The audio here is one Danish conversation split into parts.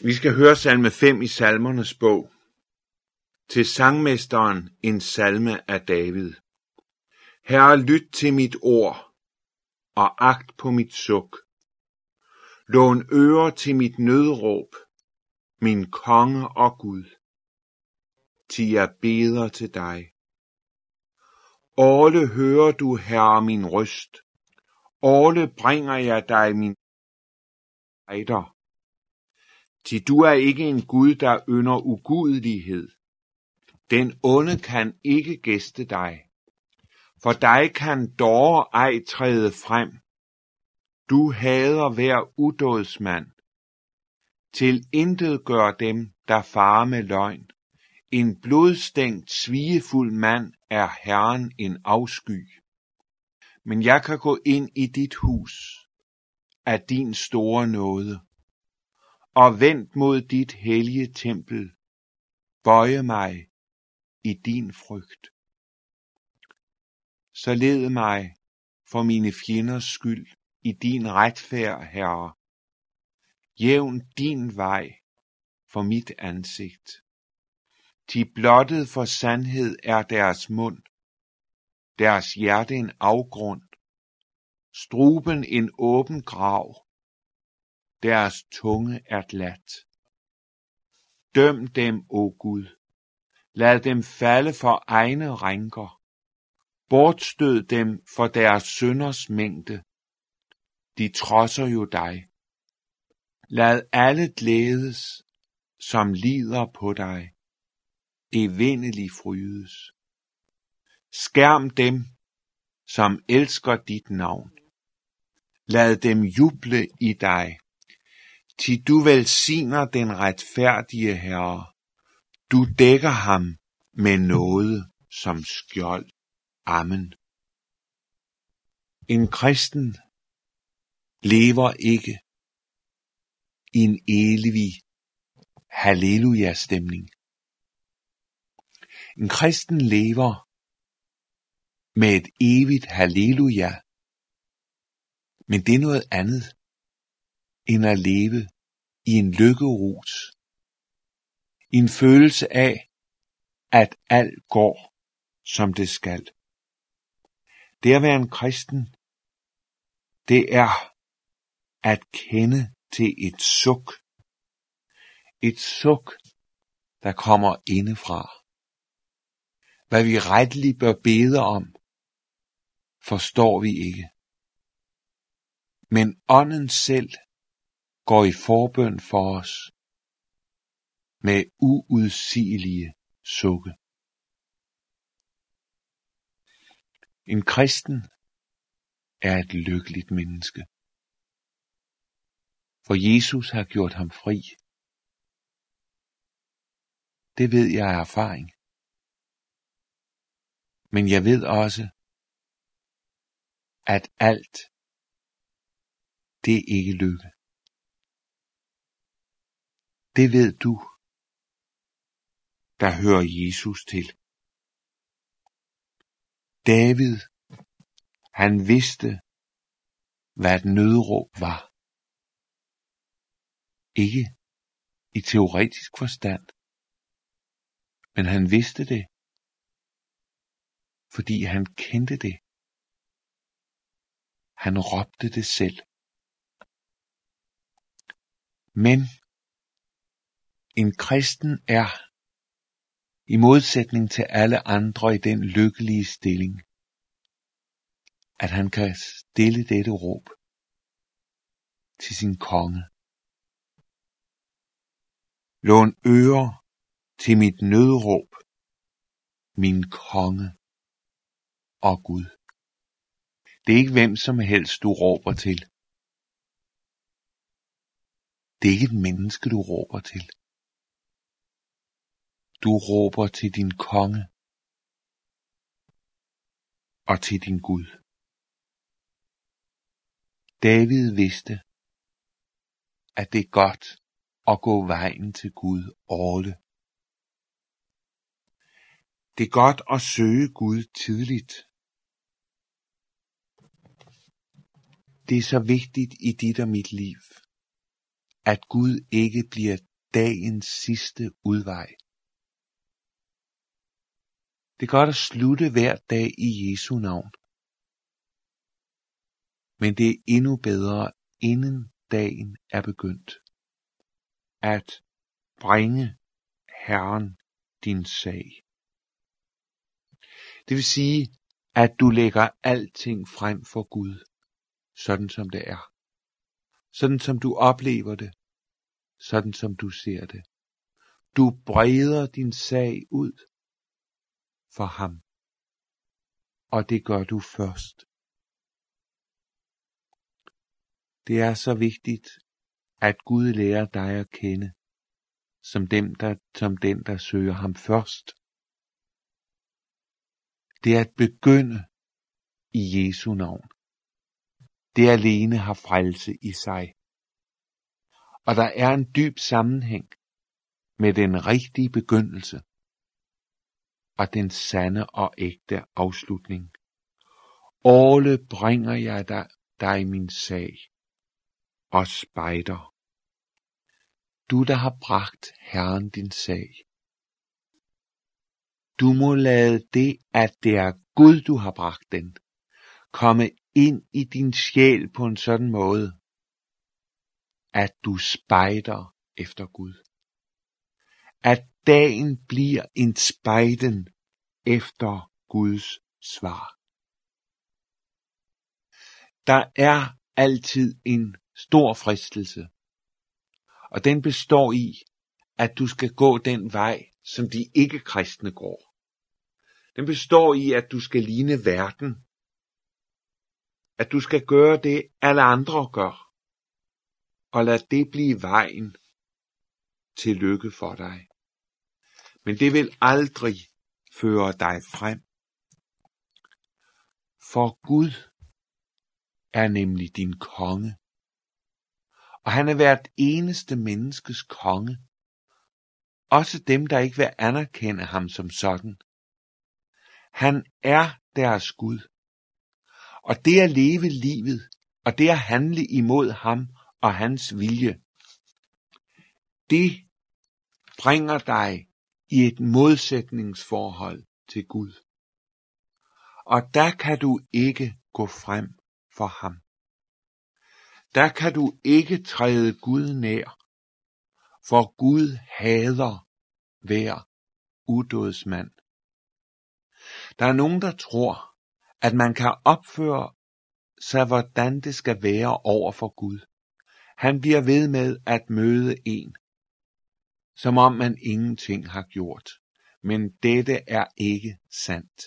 Vi skal høre salme 5 i salmernes bog. Til sangmesteren en salme af David. Herre, lyt til mit ord, og agt på mit suk. Lån øre til mit nødråb, min konge og Gud. Til jeg beder til dig. Åle hører du, herre, min røst. Åle bringer jeg dig min ejder. Til du er ikke en Gud, der ynder ugudelighed. Den onde kan ikke gæste dig. For dig kan dårer ej træde frem. Du hader hver udådsmand. Til intet gør dem, der farer med løgn. En blodstængt, svigefuld mand er Herren en afsky. Men jeg kan gå ind i dit hus af din store nåde og vendt mod dit hellige tempel, bøje mig i din frygt. Så led mig for mine fjenders skyld i din retfærd, Herre. Jævn din vej for mit ansigt. De blottet for sandhed er deres mund, deres hjerte en afgrund, struben en åben grav, deres tunge er glat. Døm dem, o Gud. Lad dem falde for egne rænker. Bortstød dem for deres synders mængde. De trodser jo dig. Lad alle glædes, som lider på dig. Evindelig frydes. Skærm dem, som elsker dit navn. Lad dem juble i dig. Ti du velsigner den retfærdige Herre. Du dækker ham med noget som skjold. Amen. En kristen lever ikke i en evig halleluja-stemning. En kristen lever med et evigt halleluja, men det er noget andet end at leve i en lykkerus. I en følelse af, at alt går, som det skal. Det at være en kristen, det er at kende til et suk. Et suk, der kommer indefra. Hvad vi retteligt bør bede om, forstår vi ikke. Men ånden selv går i forbøn for os med uudsigelige sukke. En kristen er et lykkeligt menneske, for Jesus har gjort ham fri. Det ved jeg af erfaring. Men jeg ved også, at alt, det er ikke lykke. Det ved du, der hører Jesus til. David, han vidste, hvad et nødråb var. Ikke i teoretisk forstand, men han vidste det, fordi han kendte det. Han råbte det selv. Men en kristen er, i modsætning til alle andre i den lykkelige stilling, at han kan stille dette råb til sin konge. Lån øre til mit nødråb, min konge og Gud. Det er ikke hvem som helst, du råber til. Det er ikke et menneske, du råber til. Du råber til din konge og til din Gud. David vidste, at det er godt at gå vejen til Gud årle. Det er godt at søge Gud tidligt. Det er så vigtigt i dit og mit liv, at Gud ikke bliver dagens sidste udvej. Det er godt at slutte hver dag i Jesu navn. Men det er endnu bedre, inden dagen er begyndt, at bringe Herren din sag. Det vil sige, at du lægger alting frem for Gud, sådan som det er. Sådan som du oplever det, sådan som du ser det. Du breder din sag ud for ham. Og det gør du først. Det er så vigtigt, at Gud lærer dig at kende, som den, der, som den, der søger ham først. Det er at begynde i Jesu navn. Det alene har frelse i sig. Og der er en dyb sammenhæng med den rigtige begyndelse og den sande og ægte afslutning. Åle bringer jeg dig, dig min sag og spejder. Du, der har bragt Herren din sag. Du må lade det, at det er Gud, du har bragt den, komme ind i din sjæl på en sådan måde, at du spejder efter Gud. At dagen bliver en spejden efter Guds svar. Der er altid en stor fristelse, og den består i, at du skal gå den vej, som de ikke-kristne går. Den består i, at du skal ligne verden, at du skal gøre det, alle andre gør, og lad det blive vejen til lykke for dig. Men det vil aldrig føre dig frem. For Gud er nemlig din konge. Og han er hvert eneste menneskes konge. Også dem, der ikke vil anerkende ham som sådan. Han er deres Gud. Og det at leve livet, og det at handle imod ham og hans vilje, det bringer dig i et modsætningsforhold til Gud. Og der kan du ikke gå frem for ham. Der kan du ikke træde Gud nær, for Gud hader hver udådsmand. Der er nogen, der tror, at man kan opføre sig, hvordan det skal være over for Gud. Han bliver ved med at møde en, som om man ingenting har gjort. Men dette er ikke sandt.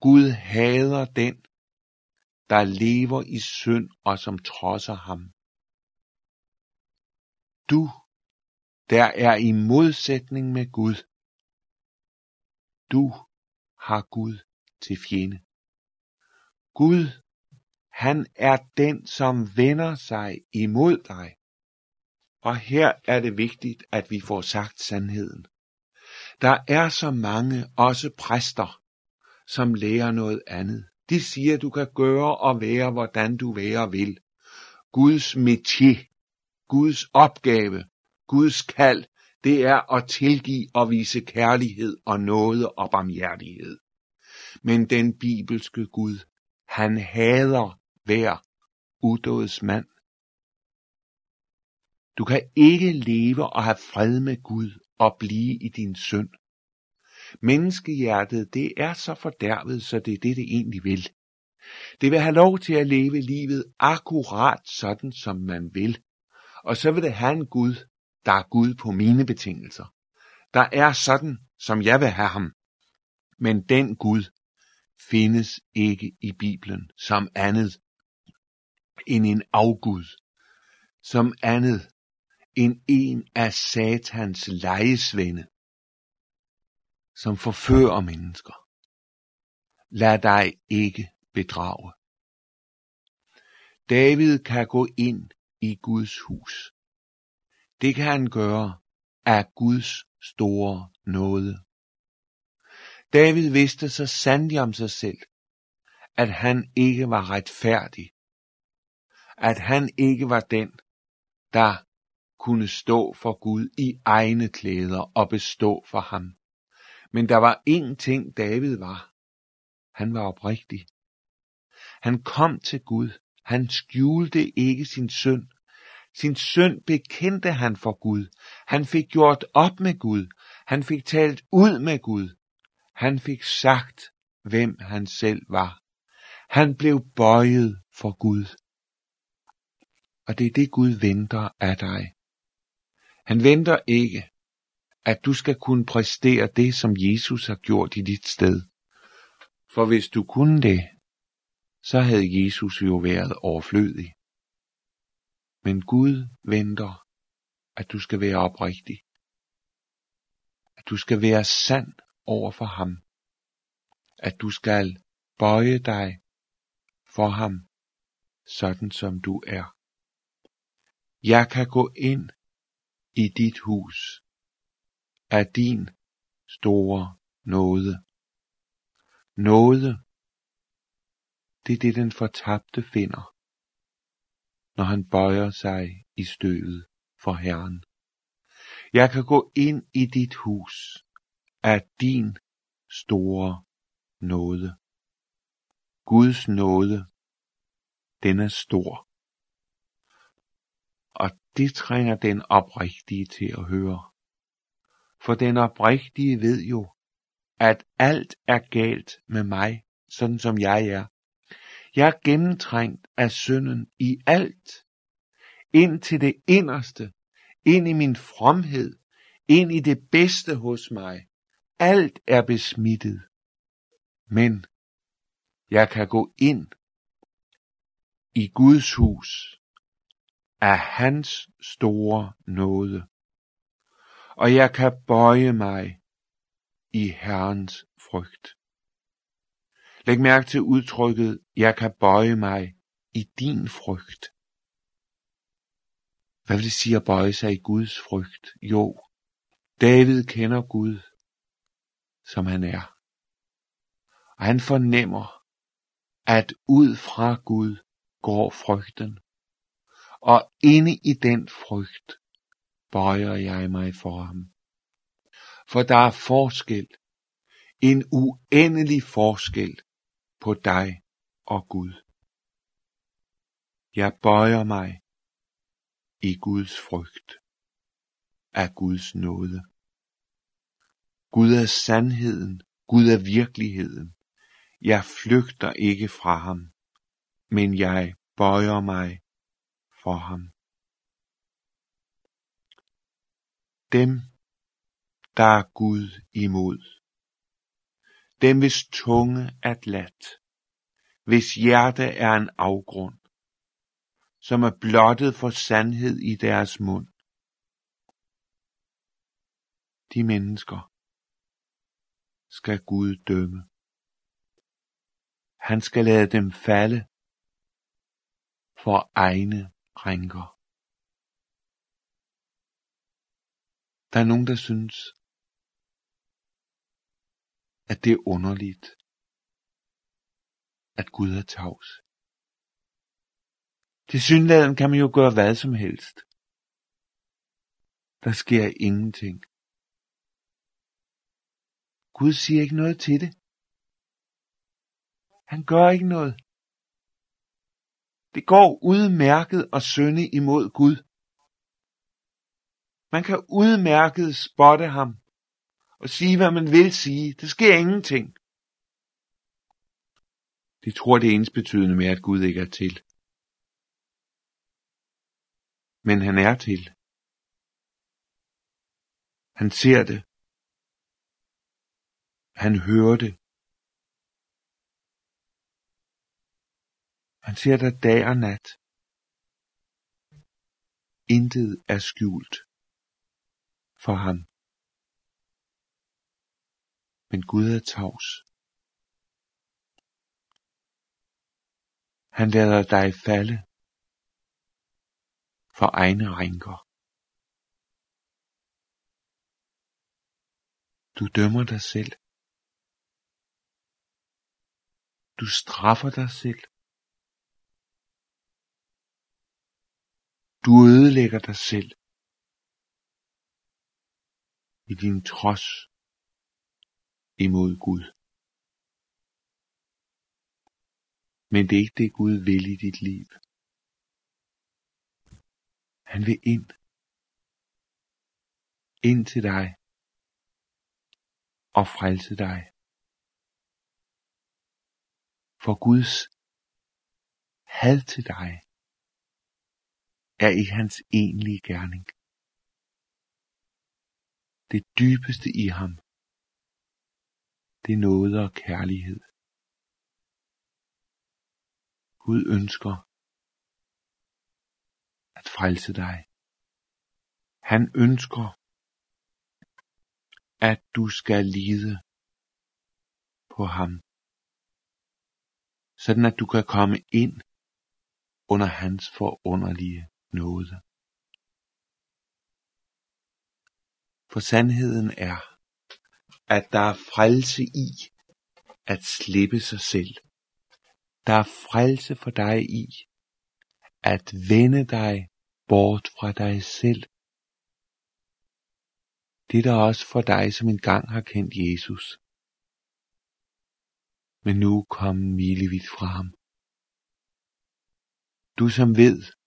Gud hader den, der lever i synd og som trodser ham. Du, der er i modsætning med Gud, du har Gud til fjende. Gud, han er den, som vender sig imod dig. Og her er det vigtigt, at vi får sagt sandheden. Der er så mange, også præster, som lærer noget andet. De siger, du kan gøre og være, hvordan du være vil. Guds métier, Guds opgave, Guds kald, det er at tilgive og vise kærlighed og nåde og barmhjertighed. Men den bibelske Gud, han hader hver udåds mand. Du kan ikke leve og have fred med Gud og blive i din synd. Menneskehjertet, det er så fordærvet, så det er det, det egentlig vil. Det vil have lov til at leve livet akkurat sådan, som man vil. Og så vil det have en Gud, der er Gud på mine betingelser. Der er sådan, som jeg vil have ham. Men den Gud findes ikke i Bibelen som andet end en afgud, som andet end en af satans lejesvende, som forfører mennesker. Lad dig ikke bedrage. David kan gå ind i Guds hus. Det kan han gøre af Guds store nåde. David vidste så sandelig om sig selv, at han ikke var retfærdig, at han ikke var den, der kunne stå for Gud i egne klæder og bestå for ham. Men der var én ting David var. Han var oprigtig. Han kom til Gud. Han skjulte ikke sin synd. Sin synd bekendte han for Gud. Han fik gjort op med Gud. Han fik talt ud med Gud. Han fik sagt, hvem han selv var. Han blev bøjet for Gud. Og det er det Gud venter af dig. Han venter ikke, at du skal kunne præstere det, som Jesus har gjort i dit sted. For hvis du kunne det, så havde Jesus jo været overflødig. Men Gud venter, at du skal være oprigtig. At du skal være sand over for ham. At du skal bøje dig for ham, sådan som du er. Jeg kan gå ind i dit hus af din store nåde. Nåde, det er det den fortabte finder, når han bøjer sig i støvet for Herren. Jeg kan gå ind i dit hus af din store nåde. Guds nåde, den er stor. Og det trænger den oprigtige til at høre. For den oprigtige ved jo, at alt er galt med mig, sådan som jeg er. Jeg er gennemtrængt af synden i alt, ind til det inderste, ind i min fromhed, ind i det bedste hos mig. Alt er besmittet. Men jeg kan gå ind i Guds hus af hans store nåde, og jeg kan bøje mig i Herrens frygt. Læg mærke til udtrykket, jeg kan bøje mig i din frygt. Hvad vil det sige at bøje sig i Guds frygt? Jo, David kender Gud, som han er. Og han fornemmer, at ud fra Gud går frygten. Og inde i den frygt bøjer jeg mig for ham. For der er forskel, en uendelig forskel på dig og Gud. Jeg bøjer mig i Guds frygt af Guds nåde. Gud er sandheden, Gud er virkeligheden. Jeg flygter ikke fra ham, men jeg bøjer mig for ham. Dem, der er Gud imod, dem hvis tunge er glat, hvis hjerte er en afgrund, som er blottet for sandhed i deres mund. De mennesker skal Gud dømme. Han skal lade dem falde for egne rænker. Der er nogen, der synes, at det er underligt, at Gud er tavs. Til synligheden kan man jo gøre hvad som helst. Der sker ingenting. Gud siger ikke noget til det. Han gør ikke noget. Det går udmærket at synde imod Gud. Man kan udmærket spotte ham og sige, hvad man vil sige. Det sker ingenting. De tror, det er ens betydende med, at Gud ikke er til. Men han er til. Han ser det. Han hører det. Han ser dig dag og nat. Intet er skjult for ham. Men Gud er tavs. Han lader dig falde for egne rænker. Du dømmer dig selv. Du straffer dig selv. Du ødelægger dig selv i din trods imod Gud. Men det er ikke det Gud vil i dit liv. Han vil ind. Ind til dig. Og frelse dig. For Guds had til dig er i hans egentlige gerning. Det dybeste i ham, det er noget og kærlighed. Gud ønsker at frelse dig. Han ønsker, at du skal lide på ham, sådan at du kan komme ind under hans forunderlige nåde. For sandheden er, at der er frelse i at slippe sig selv. Der er frelse for dig i at vende dig bort fra dig selv. Det er der også for dig, som engang har kendt Jesus, men nu kom milevidt fra ham. Du som ved,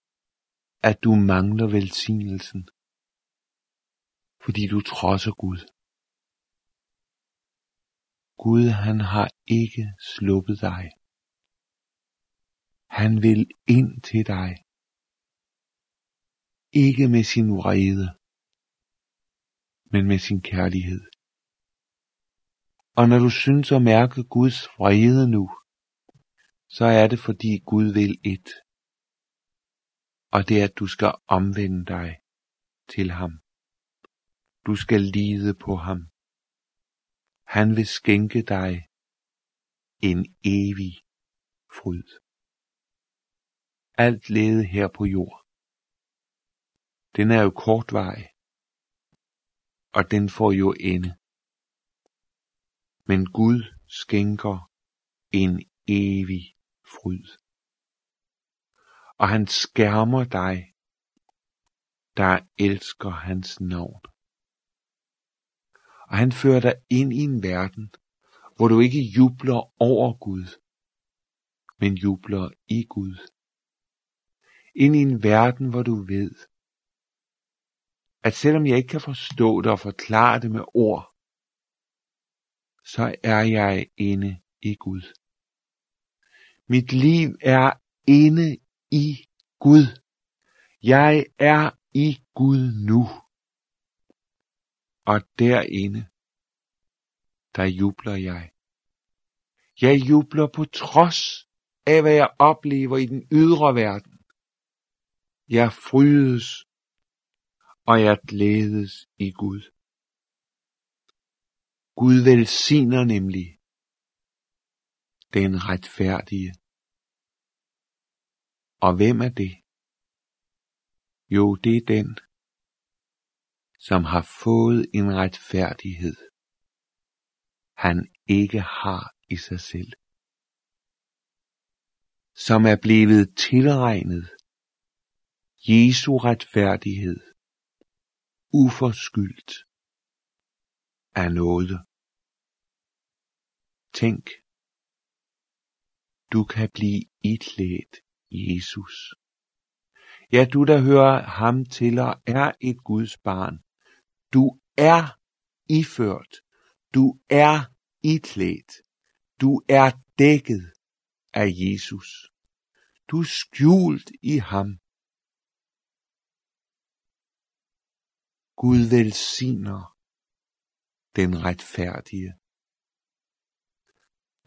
at du mangler velsignelsen, fordi du trodser Gud. Gud han har ikke sluppet dig. Han vil ind til dig. Ikke med sin vrede, men med sin kærlighed. Og når du synes at mærke Guds vrede nu, så er det fordi Gud vil et. Og det er, at du skal omvende dig til ham. Du skal lide på ham. Han vil skænke dig en evig fryd. Alt lede her på jord. Den er jo kort vej, og den får jo ende. Men Gud skænker en evig fryd. Og han skærmer dig, der elsker hans navn. Og han fører dig ind i en verden, hvor du ikke jubler over Gud, men jubler i Gud. Ind i en verden, hvor du ved, at selvom jeg ikke kan forstå det og forklare det med ord, så er jeg inde i Gud. Mit liv er inde i Gud. Jeg er i Gud nu. Og derinde, der jubler jeg. Jeg jubler på trods af, hvad jeg oplever i den ydre verden. Jeg frydes, og jeg glædes i Gud. Gud velsigner nemlig den retfærdige. Og hvem er det? Jo, det er den, som har fået en retfærdighed, han ikke har i sig selv. Som er blevet tilregnet Jesu retfærdighed, uforskyldt af noget. Tænk, du kan blive iklædt Jesus. Ja, du der hører ham til og er et Guds barn. Du er iført. Du er iklædt. Du er dækket af Jesus. Du er skjult i ham. Gud velsigner den retfærdige.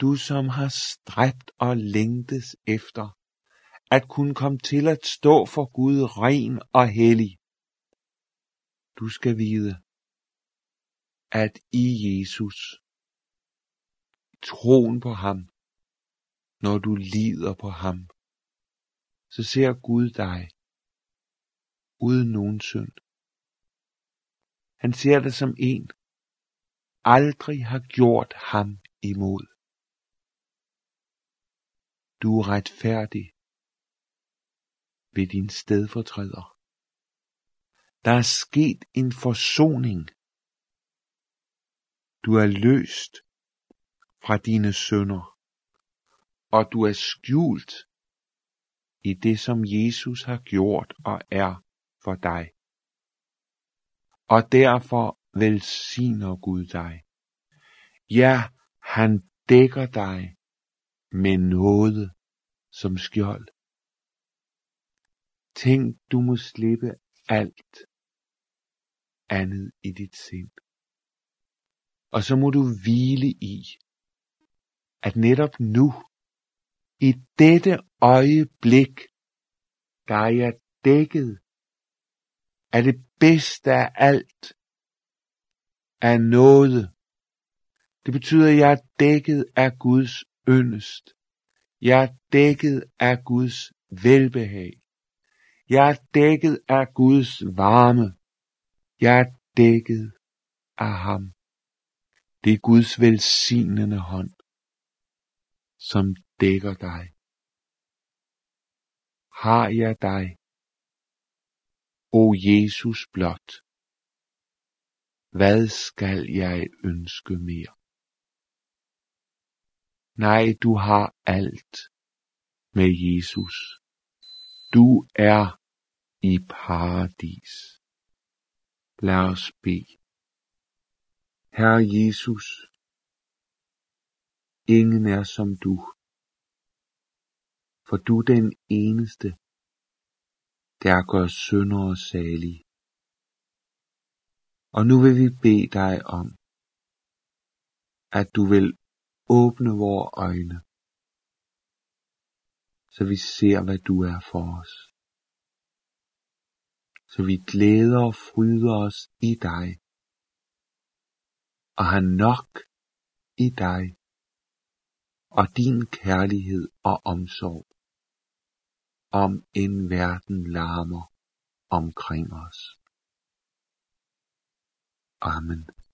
Du som har stræbt og længtes efter at kunne komme til at stå for Gud ren og hellig. Du skal vide, at i Jesus, troen på ham, når du lider på ham, så ser Gud dig uden nogen synd. Han ser dig som en, aldrig har gjort ham imod. Du er retfærdig ved din stedfortræder. Der er sket en forsoning Du er løst fra dine synder, og du er skjult i det, som Jesus har gjort og er for dig. Og derfor velsigner Gud dig. Ja, han dækker dig med noget som skjold. Tænk, du må slippe alt andet i dit sind. Og så må du hvile i, at netop nu, i dette øjeblik, der er jeg dækket af det bedste af alt, af noget. Det betyder, at jeg er dækket af Guds yndest. Jeg er dækket af Guds velbehag. Jeg er dækket af Guds varme. Jeg er dækket af ham. Det er Guds velsignende hånd, som dækker dig. Har jeg dig, o Jesus blot, hvad skal jeg ønske mere? Nej, du har alt med Jesus. Du er i paradis. Lad os bede. Herre Jesus, ingen er som du, for du er den eneste, der gør syndere salige. Og nu vil vi bede dig om, at du vil åbne vores øjne, så vi ser, hvad du er for os. Så vi glæder og fryder os i dig, og har nok i dig, og din kærlighed og omsorg, om en verden larmer omkring os. Amen.